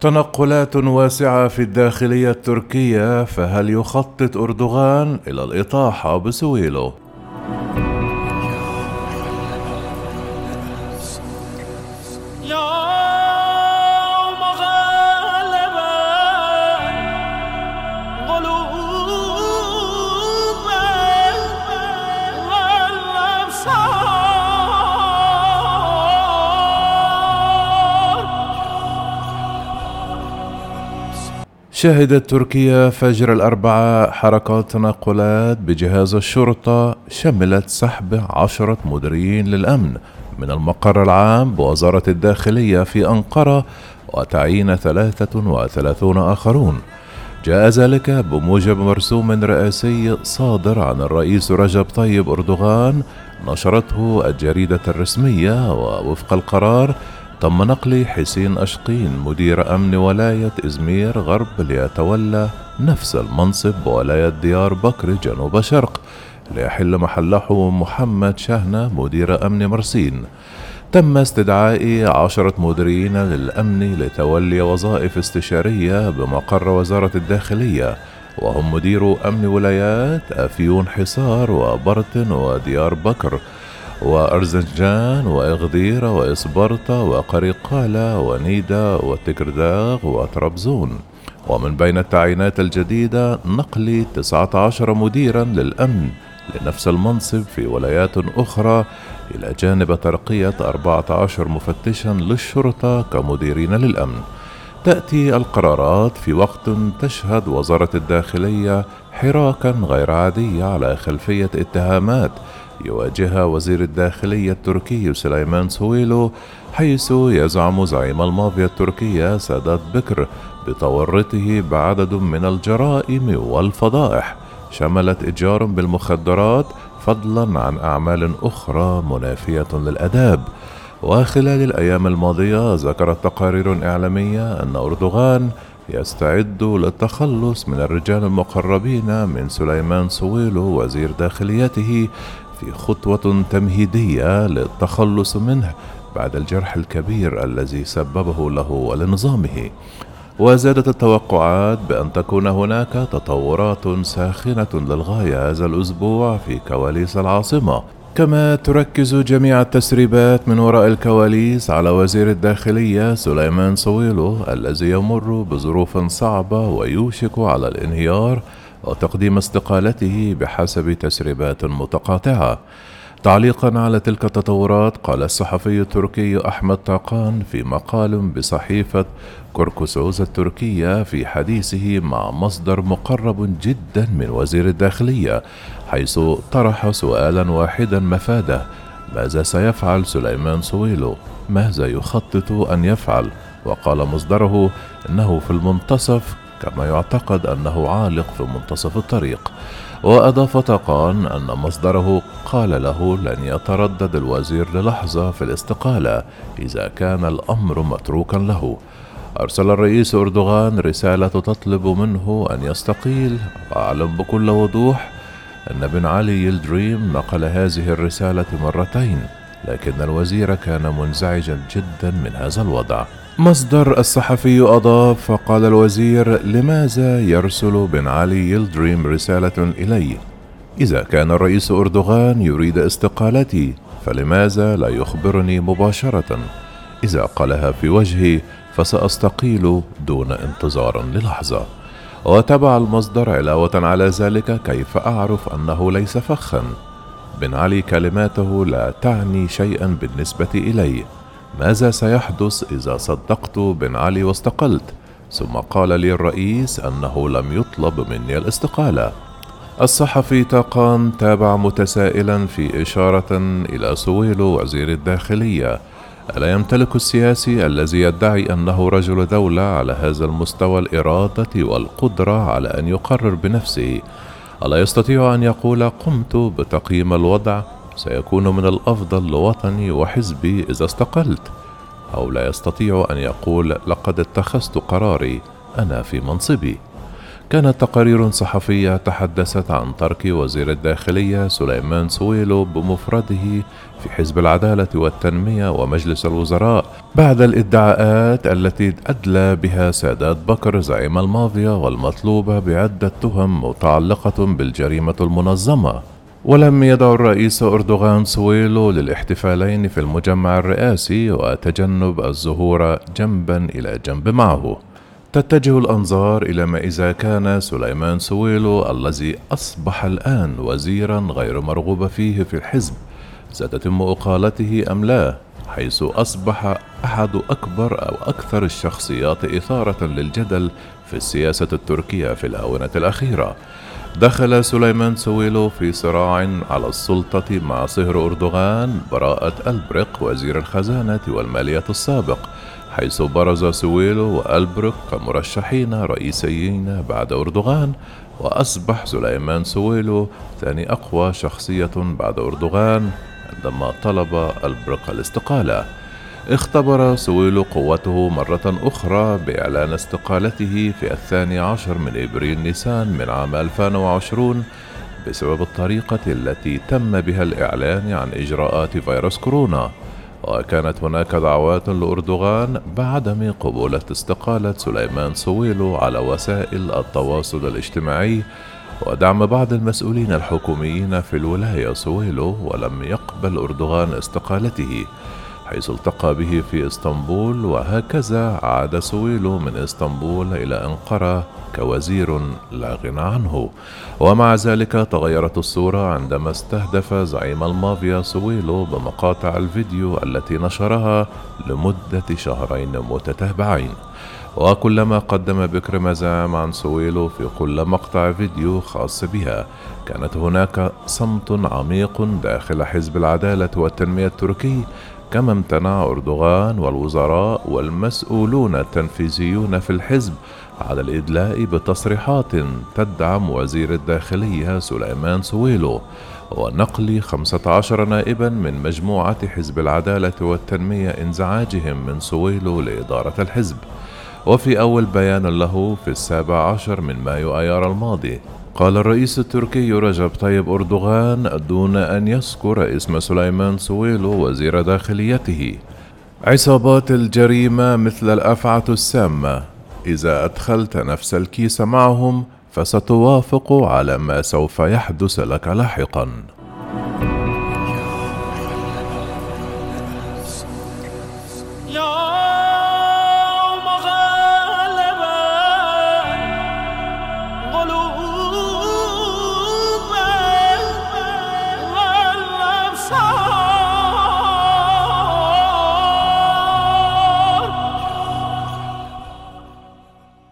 تنقلات واسعة في الداخلية التركية فهل يخطط أردوغان إلى الإطاحة بسويلو؟ شهدت تركيا فجر الأربعاء حركات تنقلات بجهاز الشرطة شملت سحب عشرة مديرين للأمن من المقر العام بوزارة الداخلية في أنقرة وتعيين ثلاثة وثلاثون آخرون. جاء ذلك بموجب مرسوم رئاسي صادر عن الرئيس رجب طيب أردوغان نشرته الجريدة الرسمية ووفق القرار تم نقل حسين أشقين مدير أمن ولاية إزمير غرب ليتولى نفس المنصب بولاية ديار بكر جنوب شرق ليحل محله محمد شهنة مدير أمن مرسين. تم استدعاء عشرة مديرين للأمن لتولي وظائف استشارية بمقر وزارة الداخلية وهم مدير أمن ولايات أفيون حصار وبرتن وديار بكر. وأرزنجان وإغديرة وإسبرطة وقريقالة ونيدا وتكرداغ وطرابزون ومن بين التعيينات الجديدة نقل 19 مديرا للأمن لنفس المنصب في ولايات أخرى إلى جانب ترقية 14 مفتشا للشرطة كمديرين للأمن. تأتي القرارات في وقت تشهد وزارة الداخلية حراكا غير عادي على خلفية اتهامات يواجهها وزير الداخلية التركي سليمان سويلو حيث يزعم زعيم المافيا التركية سادات بكر بتورطه بعدد من الجرائم والفضائح. شملت إتجار بالمخدرات فضلا عن أعمال أخرى منافية للآداب. وخلال الأيام الماضية ذكرت تقارير إعلامية أن أردوغان يستعد للتخلص من الرجال المقربين من سليمان سويلو وزير داخليته في خطوة تمهيدية للتخلص منه بعد الجرح الكبير الذي سببه له ولنظامه. وزادت التوقعات بأن تكون هناك تطورات ساخنة للغاية هذا الأسبوع في كواليس العاصمة. كما تركز جميع التسريبات من وراء الكواليس على وزير الداخلية سليمان صويلو الذي يمر بظروف صعبة ويوشك على الانهيار وتقديم استقالته بحسب تسريبات متقاطعة. تعليقا على تلك التطورات قال الصحفي التركي أحمد طاقان في مقال بصحيفة كوركوسوز التركية في حديثه مع مصدر مقرب جدا من وزير الداخلية حيث طرح سؤالا واحدا مفادة ماذا سيفعل سليمان سويلو؟ ماذا يخطط أن يفعل؟ وقال مصدره إنه في المنتصف كما يعتقد أنه عالق في منتصف الطريق. وأضاف طاقان أن مصدره قال له لن يتردد الوزير للحظة في الاستقالة إذا كان الأمر متروكا له. أرسل الرئيس أردوغان رسالة تطلب منه أن يستقيل. وأعلم بكل وضوح أن بن علي يلدريم نقل هذه الرسالة مرتين لكن الوزير كان منزعجا جدا من هذا الوضع. مصدر الصحفي أضاف فقال الوزير لماذا يرسل بن علي يلدريم رسالة إلي؟ إذا كان الرئيس أردوغان يريد استقالتي فلماذا لا يخبرني مباشرة؟ إذا قالها في وجهي فسأستقيل دون انتظار للحظة. وتبع المصدر علاوة على ذلك كيف أعرف أنه ليس فخا؟ بن علي كلماته لا تعني شيئا بالنسبة إلي. ماذا سيحدث إذا صدقت بن علي واستقلت؟ ثم قال لي الرئيس أنه لم يطلب مني الاستقالة. الصحفي تاقان تابع متسائلا في إشارة إلى سويلو وزير الداخلية ألا يمتلك السياسي الذي يدعي أنه رجل دولة على هذا المستوى الإرادة والقدرة على أن يقرر بنفسه ألا يستطيع أن يقول قمت بتقييم الوضع سيكون من الأفضل لوطني وحزبي إذا استقلت أو لا يستطيع أن يقول لقد اتخذت قراري أنا في منصبي. كانت تقارير صحفية تحدثت عن ترك وزير الداخلية سليمان سويلو بمفرده في حزب العدالة والتنمية ومجلس الوزراء بعد الإدعاءات التي أدلى بها سادات بكر زعيم الماضية والمطلوبة بعدة تهم متعلقة بالجريمة المنظمة. ولم يدع الرئيس أردوغان سويلو للاحتفالين في المجمع الرئاسي وتجنب الظهور جنبا إلى جنب معه. تتجه الأنظار إلى ما إذا كان سليمان سويلو الذي أصبح الآن وزيرا غير مرغوب فيه في الحزب. ستتم إقالته أم لا؟ حيث أصبح أحد أكبر أو أكثر الشخصيات إثارة للجدل في السياسة التركية في الآونة الأخيرة. دخل سليمان سويلو في صراع على السلطة مع صهر أردوغان بيرات ألبيرق وزير الخزانة والمالية السابق حيث برز سويلو وألبيرق كمرشحين رئيسيين بعد أردوغان وأصبح سليمان سويلو ثاني أقوى شخصية بعد أردوغان عندما طلب ألبيرق الاستقالة اختبر سويلو قوته مرة أخرى بإعلان استقالته في الثاني عشر من إبريل نيسان من عام 2020 بسبب الطريقة التي تم بها الإعلان عن إجراءات فيروس كورونا. وكانت هناك دعوات لأردوغان بعدم قبول استقالة سليمان سويلو على وسائل التواصل الاجتماعي ودعم بعض المسؤولين الحكوميين في الولاية سويلو ولم يقبل أردوغان استقالته حيث التقى به في إسطنبول وهكذا عاد سويلو من إسطنبول إلى أنقرة كوزير لا غنى عنه. ومع ذلك تغيرت الصورة عندما استهدف زعيم المافيا سويلو بمقاطع الفيديو التي نشرها لمدة شهرين متتابعين. وكلما قدم بيكر مزاعم عن سويلو في كل مقطع فيديو خاص بها كانت هناك صمت عميق داخل حزب العدالة والتنمية التركي كما امتنع أردوغان والوزراء والمسؤولون التنفيذيون في الحزب على الإدلاء بتصريحات تدعم وزير الداخلية سليمان سويلو ونقل 15 نائبا من مجموعة حزب العدالة والتنمية إنزعاجهم من سويلو لإدارة الحزب. وفي أول بيان له في السابع عشر من مايو أيار الماضي قال الرئيس التركي رجب طيب أردوغان دون أن يذكر اسم سليمان سويلو وزير داخليته. عصابات الجريمة مثل الأفعى السامة إذا أدخلت نفس الكيس معهم فستوافق على ما سوف يحدث لك لاحقا.